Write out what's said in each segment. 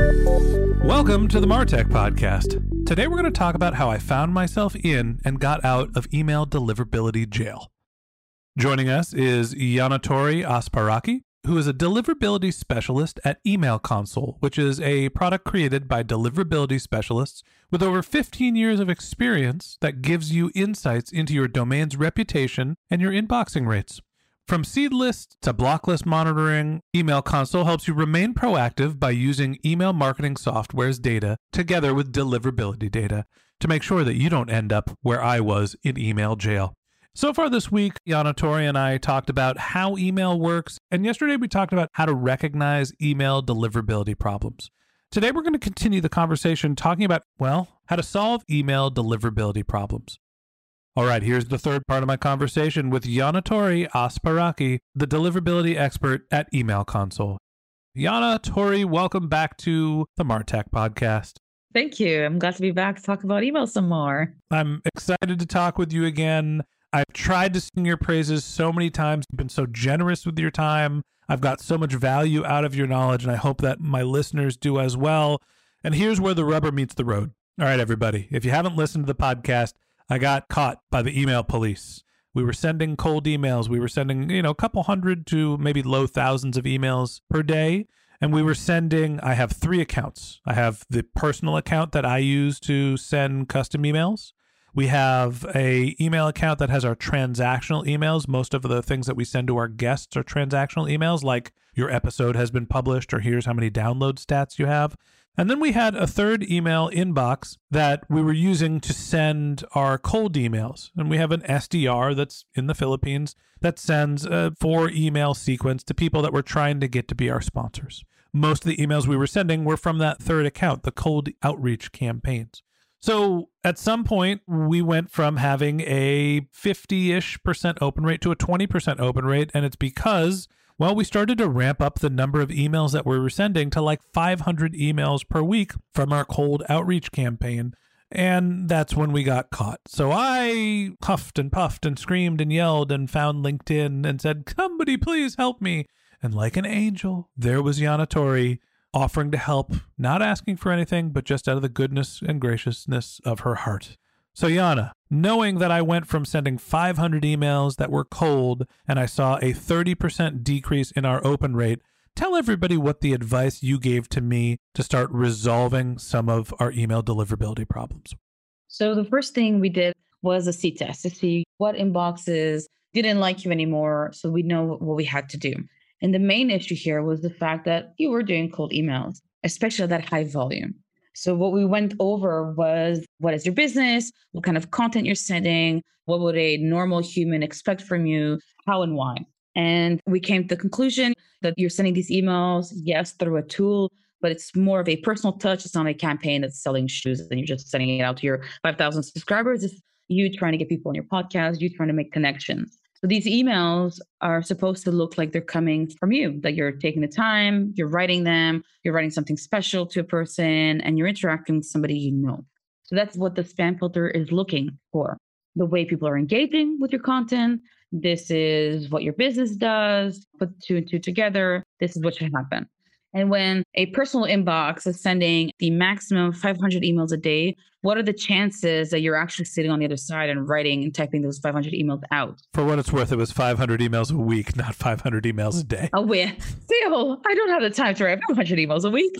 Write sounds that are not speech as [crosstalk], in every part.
Welcome to the Martech Podcast. Today we're going to talk about how I found myself in and got out of email deliverability jail. Joining us is Yanna-Torry Aspraki, who is a deliverability specialist at EmailConsul, which is a product created by deliverability specialists with over 15 years of experience that gives you insights into your domain's reputation and your inboxing rates. From seed list to block list monitoring, EmailConsul helps you remain proactive by using email marketing software's data together with deliverability data to make sure that you don't end up where I was in email jail. So far this week, Yanna-Torry and I talked about how email works, and yesterday we talked about how to recognize email deliverability problems. Today we're going to continue the conversation talking about, well, how to solve email deliverability problems. All right, here's the third part of my conversation with Yanna-Torry Aspraki, the deliverability expert at EmailConsul. Yana Tori, welcome back to the Martech podcast. Thank you. I'm glad to be back to talk about email some more. I'm excited to talk with you again. I've tried to sing your praises so many times. You've been so generous with your time. I've got so much value out of your knowledge, and I hope that my listeners do as well. And here's where the rubber meets the road. All right, everybody, if you haven't listened to the podcast, I got caught by the email police. We were sending cold emails. We were sending, you know, a couple hundred to maybe low thousands of emails per day. And we were sending, I have three accounts. I have the personal account that I use to send custom emails. We have a email account that has our transactional emails. Most of the things that we send to our guests are transactional emails, like your episode has been published or here's how many download stats you have. And then we had a third email inbox that we were using to send our cold emails. And we have an SDR that's in the Philippines that sends a four email sequence to people that we're trying to get to be our sponsors. Most of the emails we were sending were from that third account, the cold outreach campaigns. So at some point, we went from having a 50 ish percent open rate to a 20% open rate. And it's because well, we started to ramp up the number of emails that we were sending to like 500 emails per week from our cold outreach campaign. And that's when we got caught. So I huffed and puffed and screamed and yelled and found LinkedIn and said, Somebody please help me. And like an angel, there was Yanna-Torry offering to help, not asking for anything, but just out of the goodness and graciousness of her heart. So, Yanna, knowing that I went from sending 500 emails that were cold and I saw a 30% decrease in our open rate, tell everybody what the advice you gave to me to start resolving some of our email deliverability problems. So, the first thing we did was a seed test to see what inboxes didn't like you anymore so we know what we had to do. And the main issue here was the fact that you were doing cold emails, especially at that high volume. So, what we went over was what is your business? What kind of content you're sending? What would a normal human expect from you? How and why? And we came to the conclusion that you're sending these emails, yes, through a tool, but it's more of a personal touch. It's not a campaign that's selling shoes and you're just sending it out to your 5,000 subscribers. It's you trying to get people on your podcast, you trying to make connections. So these emails are supposed to look like they're coming from you, that you're taking the time, you're writing them, you're writing something special to a person, and you're interacting with somebody you know. So that's what the spam filter is looking for. the way people are engaging with your content. This is what your business does. Put two and two together. This is what should happen. And when a personal inbox is sending the maximum 500 emails a day, what are the chances that you're actually sitting on the other side and writing and typing those 500 emails out? For what it's worth, it was 500 emails a week, not 500 emails a day. Oh, wait. Still, I don't have the time to write 500 emails a week.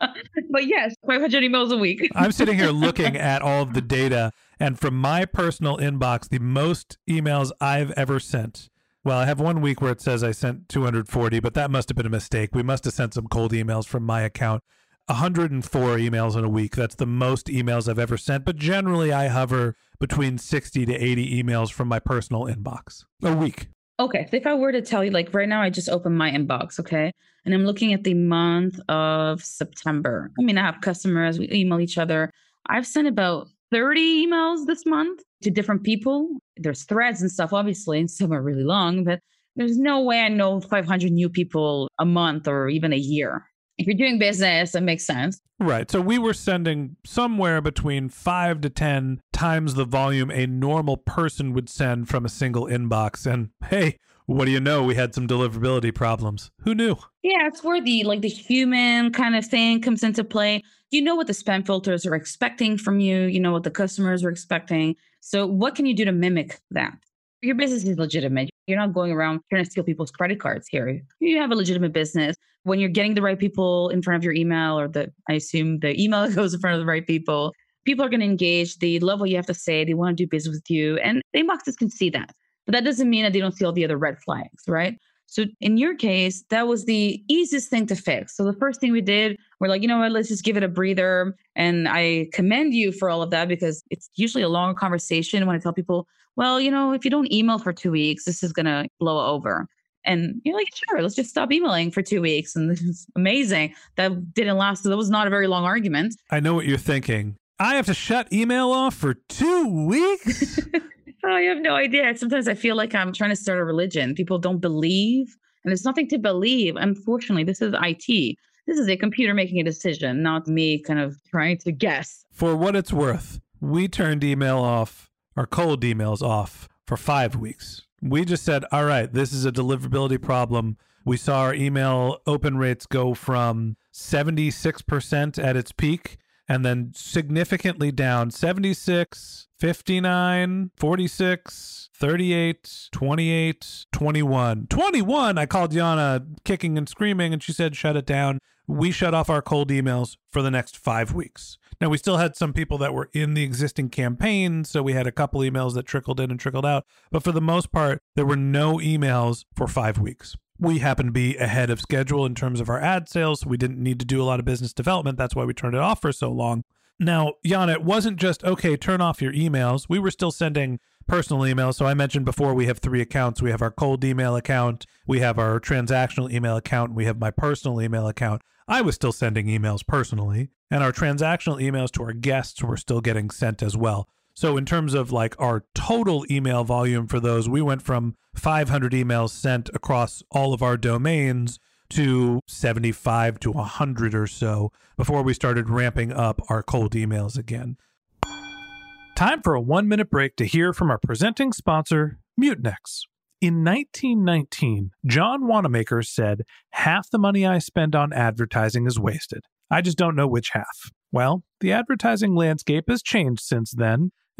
[laughs] but yes, 500 emails a week. I'm sitting here [laughs] looking at all of the data. And from my personal inbox, the most emails I've ever sent well, I have one week where it says I sent 240, but that must have been a mistake. We must have sent some cold emails from my account. 104 emails in a week. That's the most emails I've ever sent, but generally I hover between 60 to 80 emails from my personal inbox a week. Okay. If I were to tell you, like right now, I just opened my inbox, okay? And I'm looking at the month of September. I mean, I have customers, we email each other. I've sent about 30 emails this month to different people. There's threads and stuff, obviously, and some are really long, but there's no way I know 500 new people a month or even a year. If you're doing business, it makes sense. Right. So we were sending somewhere between five to 10 times the volume a normal person would send from a single inbox. And hey, what do you know? We had some deliverability problems. Who knew? Yeah, it's where the like the human kind of thing comes into play. You know what the spam filters are expecting from you. You know what the customers are expecting. So what can you do to mimic that? Your business is legitimate. You're not going around trying to steal people's credit cards here. You have a legitimate business. When you're getting the right people in front of your email, or the I assume the email [laughs] goes in front of the right people, people are going to engage. They love what you have to say. They want to do business with you, and the inboxes can see that. But that doesn't mean that they don't see all the other red flags, right? So in your case, that was the easiest thing to fix. So the first thing we did, we're like, you know what, let's just give it a breather. And I commend you for all of that because it's usually a long conversation when I tell people, well, you know, if you don't email for two weeks, this is going to blow over. And you're like, sure, let's just stop emailing for two weeks. And [laughs] this is amazing. That didn't last. So that was not a very long argument. I know what you're thinking. I have to shut email off for two weeks. [laughs] Oh, you have no idea. Sometimes I feel like I'm trying to start a religion. People don't believe, and there's nothing to believe. Unfortunately, this is IT. This is a computer making a decision, not me kind of trying to guess. For what it's worth, we turned email off, or cold emails off, for five weeks. We just said, all right, this is a deliverability problem. We saw our email open rates go from 76% at its peak and then significantly down 76, 59, 46, 38, 28, 21. 21, I called Yanna kicking and screaming, and she said, shut it down. We shut off our cold emails for the next five weeks. Now, we still had some people that were in the existing campaign, so we had a couple emails that trickled in and trickled out. But for the most part, there were no emails for five weeks we happen to be ahead of schedule in terms of our ad sales. We didn't need to do a lot of business development. That's why we turned it off for so long. Now, Jan, it wasn't just, okay, turn off your emails. We were still sending personal emails. So I mentioned before we have three accounts. We have our cold email account, we have our transactional email account, we have my personal email account. I was still sending emails personally, and our transactional emails to our guests were still getting sent as well. So, in terms of like our total email volume for those, we went from 500 emails sent across all of our domains to 75 to 100 or so before we started ramping up our cold emails again. Time for a one minute break to hear from our presenting sponsor, Mutinex. In 1919, John Wanamaker said, Half the money I spend on advertising is wasted. I just don't know which half. Well, the advertising landscape has changed since then,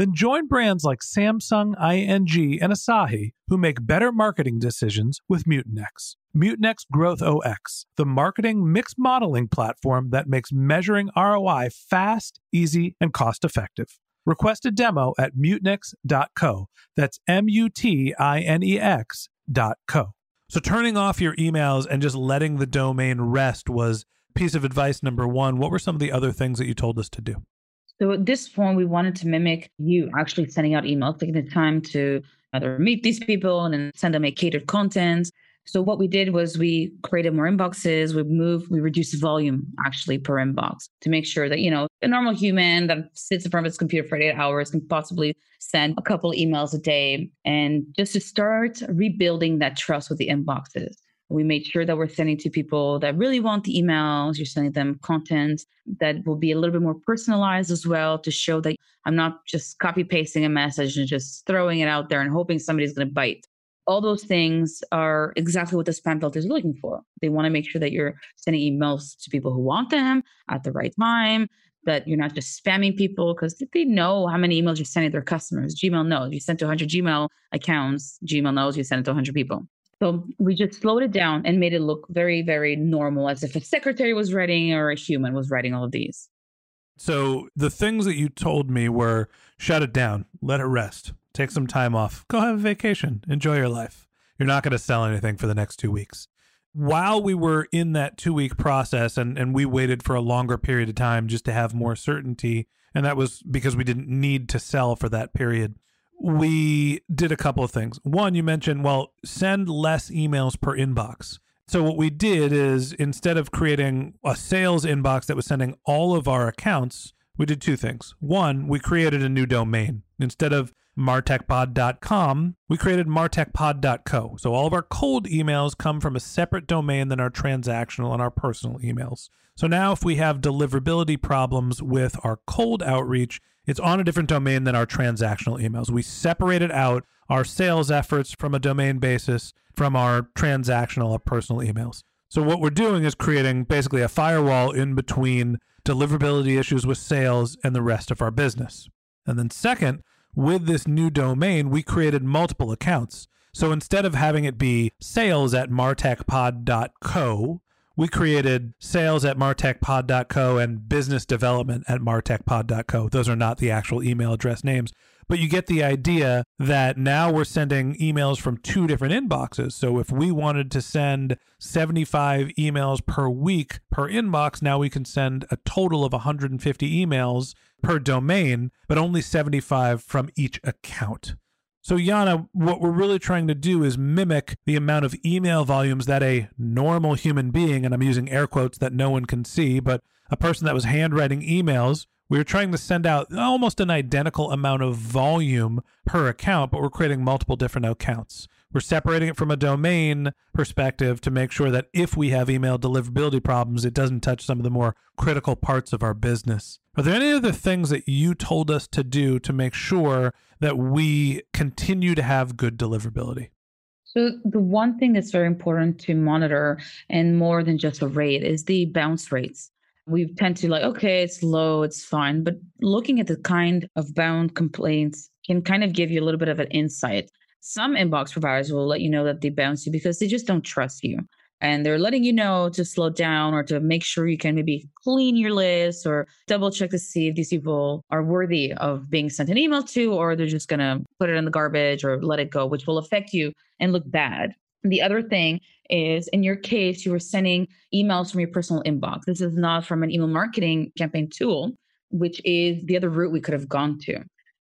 then join brands like Samsung, ING, and Asahi who make better marketing decisions with Mutinex. Mutinex GrowthOS, the marketing mix modeling platform that makes measuring ROI fast, easy, and cost effective. Request a demo at mutinex.co. That's M U T I N E X.co. So turning off your emails and just letting the domain rest was piece of advice number one. What were some of the other things that you told us to do? So at this point, we wanted to mimic you actually sending out emails, taking the time to either meet these people and then send them a catered content. So what we did was we created more inboxes, we moved, we reduced volume actually per inbox to make sure that, you know, a normal human that sits in front of his computer for eight hours can possibly send a couple emails a day and just to start rebuilding that trust with the inboxes. We made sure that we're sending to people that really want the emails. You're sending them content that will be a little bit more personalized as well to show that I'm not just copy pasting a message and just throwing it out there and hoping somebody's going to bite. All those things are exactly what the spam filters are looking for. They want to make sure that you're sending emails to people who want them at the right time, that you're not just spamming people because they know how many emails you're sending their customers. Gmail knows you sent to 100 Gmail accounts. Gmail knows you sent it to 100 people. So we just slowed it down and made it look very, very normal, as if a secretary was writing or a human was writing all of these. So the things that you told me were shut it down, let it rest, take some time off, go have a vacation, enjoy your life. You're not going to sell anything for the next two weeks. While we were in that two week process and, and we waited for a longer period of time just to have more certainty, and that was because we didn't need to sell for that period we did a couple of things. One, you mentioned, well, send less emails per inbox. So what we did is instead of creating a sales inbox that was sending all of our accounts, we did two things. One, we created a new domain. Instead of martechpod.com, we created martechpod.co. So all of our cold emails come from a separate domain than our transactional and our personal emails. So now if we have deliverability problems with our cold outreach, it's on a different domain than our transactional emails. We separated out our sales efforts from a domain basis from our transactional or personal emails. So what we're doing is creating basically a firewall in between deliverability issues with sales and the rest of our business. And then second, with this new domain, we created multiple accounts. So instead of having it be sales at martechpod.co, we created sales at martechpod.co and business development at martechpod.co. Those are not the actual email address names, but you get the idea that now we're sending emails from two different inboxes. So if we wanted to send 75 emails per week per inbox, now we can send a total of 150 emails per domain, but only 75 from each account. So, Yanna, what we're really trying to do is mimic the amount of email volumes that a normal human being, and I'm using air quotes that no one can see, but a person that was handwriting emails, we were trying to send out almost an identical amount of volume per account, but we're creating multiple different accounts. We're separating it from a domain perspective to make sure that if we have email deliverability problems, it doesn't touch some of the more critical parts of our business. Are there any other things that you told us to do to make sure that we continue to have good deliverability? So, the one thing that's very important to monitor, and more than just a rate, is the bounce rates. We tend to like, okay, it's low, it's fine. But looking at the kind of bound complaints can kind of give you a little bit of an insight. Some inbox providers will let you know that they bounce you because they just don't trust you and they're letting you know to slow down or to make sure you can maybe clean your list or double check to see if these people are worthy of being sent an email to or they're just going to put it in the garbage or let it go which will affect you and look bad. The other thing is in your case you were sending emails from your personal inbox. This is not from an email marketing campaign tool which is the other route we could have gone to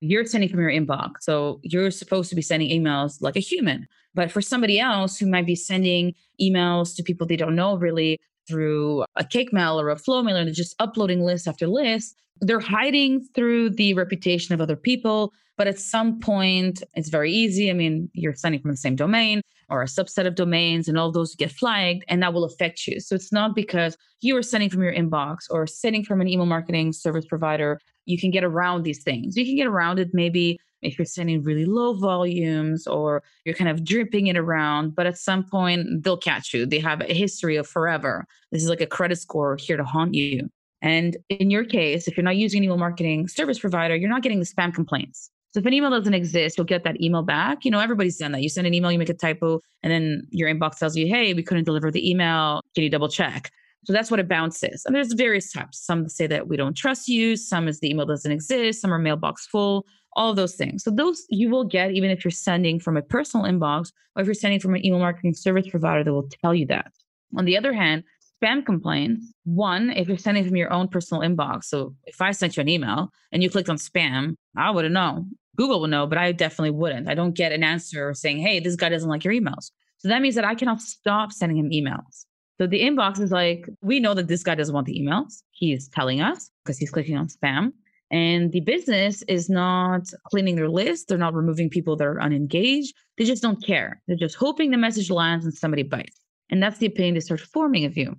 you're sending from your inbox. So you're supposed to be sending emails like a human. But for somebody else who might be sending emails to people they don't know really through a Cakemail or a Flowmailer and just uploading list after list, they're hiding through the reputation of other people. But at some point, it's very easy. I mean, you're sending from the same domain or a subset of domains, and all those get flagged, and that will affect you. So it's not because you are sending from your inbox or sending from an email marketing service provider. You can get around these things. You can get around it maybe if you're sending really low volumes or you're kind of dripping it around, but at some point they'll catch you. They have a history of forever. This is like a credit score here to haunt you. And in your case, if you're not using an email marketing service provider, you're not getting the spam complaints. So if an email doesn't exist, you'll get that email back. You know, everybody's done that. You send an email, you make a typo, and then your inbox tells you, hey, we couldn't deliver the email. Can you double check? So that's what a bounce is. And there's various types. Some say that we don't trust you, some is the email doesn't exist, some are mailbox full, all of those things. So those you will get even if you're sending from a personal inbox or if you're sending from an email marketing service provider that will tell you that. On the other hand, spam complaints, one, if you're sending from your own personal inbox. So if I sent you an email and you clicked on spam, I wouldn't know. Google will know, but I definitely wouldn't. I don't get an answer saying, hey, this guy doesn't like your emails. So that means that I cannot stop sending him emails. So the inbox is like, we know that this guy doesn't want the emails. He is telling us because he's clicking on spam. And the business is not cleaning their list. They're not removing people that are unengaged. They just don't care. They're just hoping the message lands and somebody bites. And that's the opinion they start forming of you.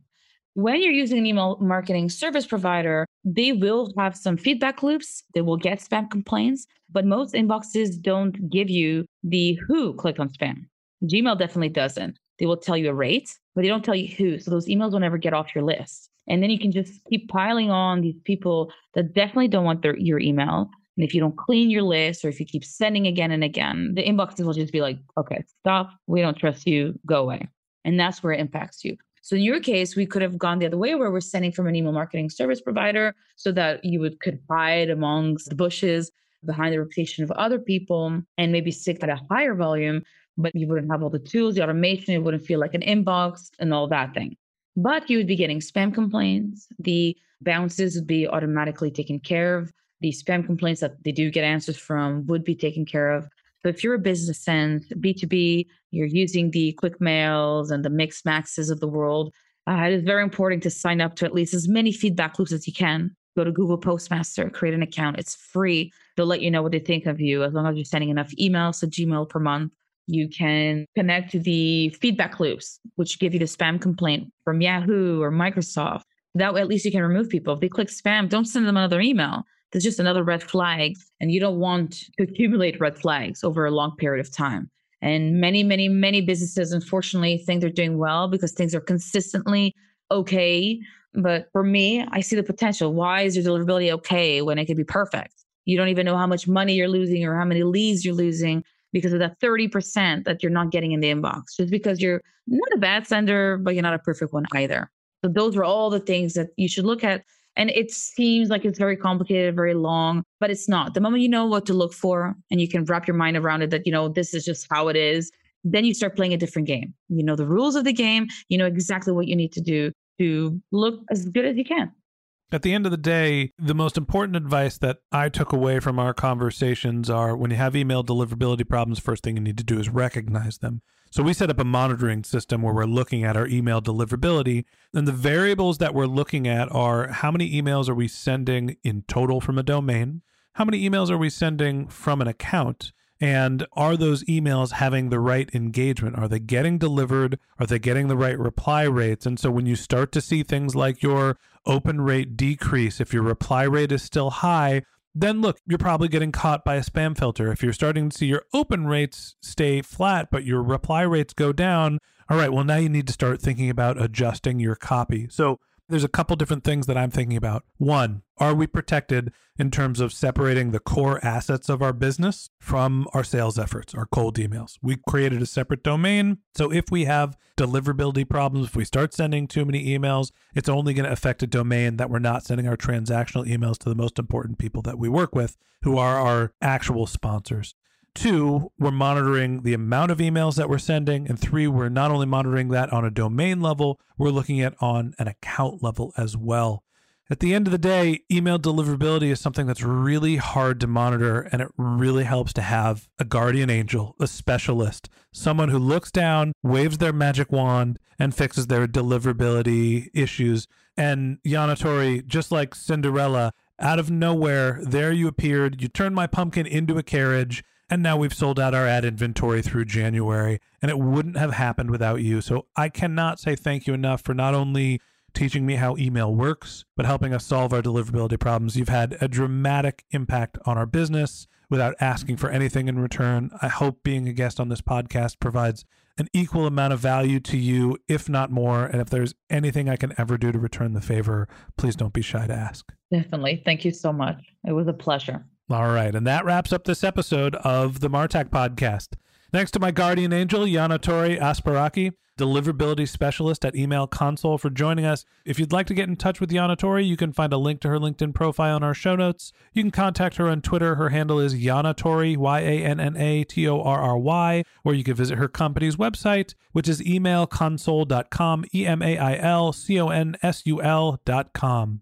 When you're using an email marketing service provider, they will have some feedback loops. They will get spam complaints, but most inboxes don't give you the who clicked on spam. Gmail definitely doesn't. They will tell you a rate, but they don't tell you who. So those emails will never get off your list. And then you can just keep piling on these people that definitely don't want their, your email. And if you don't clean your list or if you keep sending again and again, the inboxes will just be like, okay, stop. We don't trust you. Go away. And that's where it impacts you. So in your case, we could have gone the other way where we're sending from an email marketing service provider so that you would could hide amongst the bushes behind the reputation of other people and maybe stick at a higher volume but you wouldn't have all the tools, the automation, it wouldn't feel like an inbox and all that thing. But you would be getting spam complaints. The bounces would be automatically taken care of. The spam complaints that they do get answers from would be taken care of. So if you're a business sense, B2B, you're using the QuickMails and the Mixmaxes of the world, uh, it is very important to sign up to at least as many feedback loops as you can. Go to Google Postmaster, create an account. It's free. They'll let you know what they think of you as long as you're sending enough emails to Gmail per month. You can connect to the feedback loops, which give you the spam complaint from Yahoo or Microsoft. That way, at least you can remove people. If they click spam, don't send them another email. There's just another red flag, and you don't want to accumulate red flags over a long period of time. And many, many, many businesses, unfortunately, think they're doing well because things are consistently okay. But for me, I see the potential. Why is your deliverability okay when it could be perfect? You don't even know how much money you're losing or how many leads you're losing because of that 30% that you're not getting in the inbox, just because you're not a bad sender, but you're not a perfect one either. So those are all the things that you should look at. And it seems like it's very complicated, very long, but it's not. The moment you know what to look for and you can wrap your mind around it that, you know, this is just how it is, then you start playing a different game. You know the rules of the game, you know exactly what you need to do to look as good as you can. At the end of the day, the most important advice that I took away from our conversations are when you have email deliverability problems, first thing you need to do is recognize them. So we set up a monitoring system where we're looking at our email deliverability. And the variables that we're looking at are how many emails are we sending in total from a domain? How many emails are we sending from an account? And are those emails having the right engagement? Are they getting delivered? Are they getting the right reply rates? And so when you start to see things like your open rate decrease, if your reply rate is still high, then look, you're probably getting caught by a spam filter. If you're starting to see your open rates stay flat, but your reply rates go down, all right, well, now you need to start thinking about adjusting your copy. So there's a couple different things that I'm thinking about. One, are we protected in terms of separating the core assets of our business from our sales efforts, our cold emails? We created a separate domain. So if we have deliverability problems, if we start sending too many emails, it's only going to affect a domain that we're not sending our transactional emails to the most important people that we work with, who are our actual sponsors. Two, we're monitoring the amount of emails that we're sending. And three, we're not only monitoring that on a domain level, we're looking at on an account level as well. At the end of the day, email deliverability is something that's really hard to monitor, and it really helps to have a guardian angel, a specialist, someone who looks down, waves their magic wand, and fixes their deliverability issues. And Yanna-Torry, just like Cinderella, out of nowhere, there you appeared. You turned my pumpkin into a carriage and now we've sold out our ad inventory through January, and it wouldn't have happened without you. So I cannot say thank you enough for not only teaching me how email works, but helping us solve our deliverability problems. You've had a dramatic impact on our business. without asking for anything in return. I hope being a guest on this podcast provides an equal amount of value to you, if not more. And if there's anything I can ever do to return the favor, please don't be shy to ask. Definitely. Thank you so much. It was a pleasure. All right. And that wraps up this episode of the Martech podcast. Next to my guardian angel, Yana Tori Aspraki, deliverability specialist at EmailConsul, for joining us. If you'd like to get in touch with Yanna-Torry, you can find a link to her LinkedIn profile in our show notes. You can contact her on Twitter. Her handle is Yanna-Torry, Y A N N A T O R R Y, or you can visit her company's website, which is emailconsul.com, E M A I L C O N S U L.com.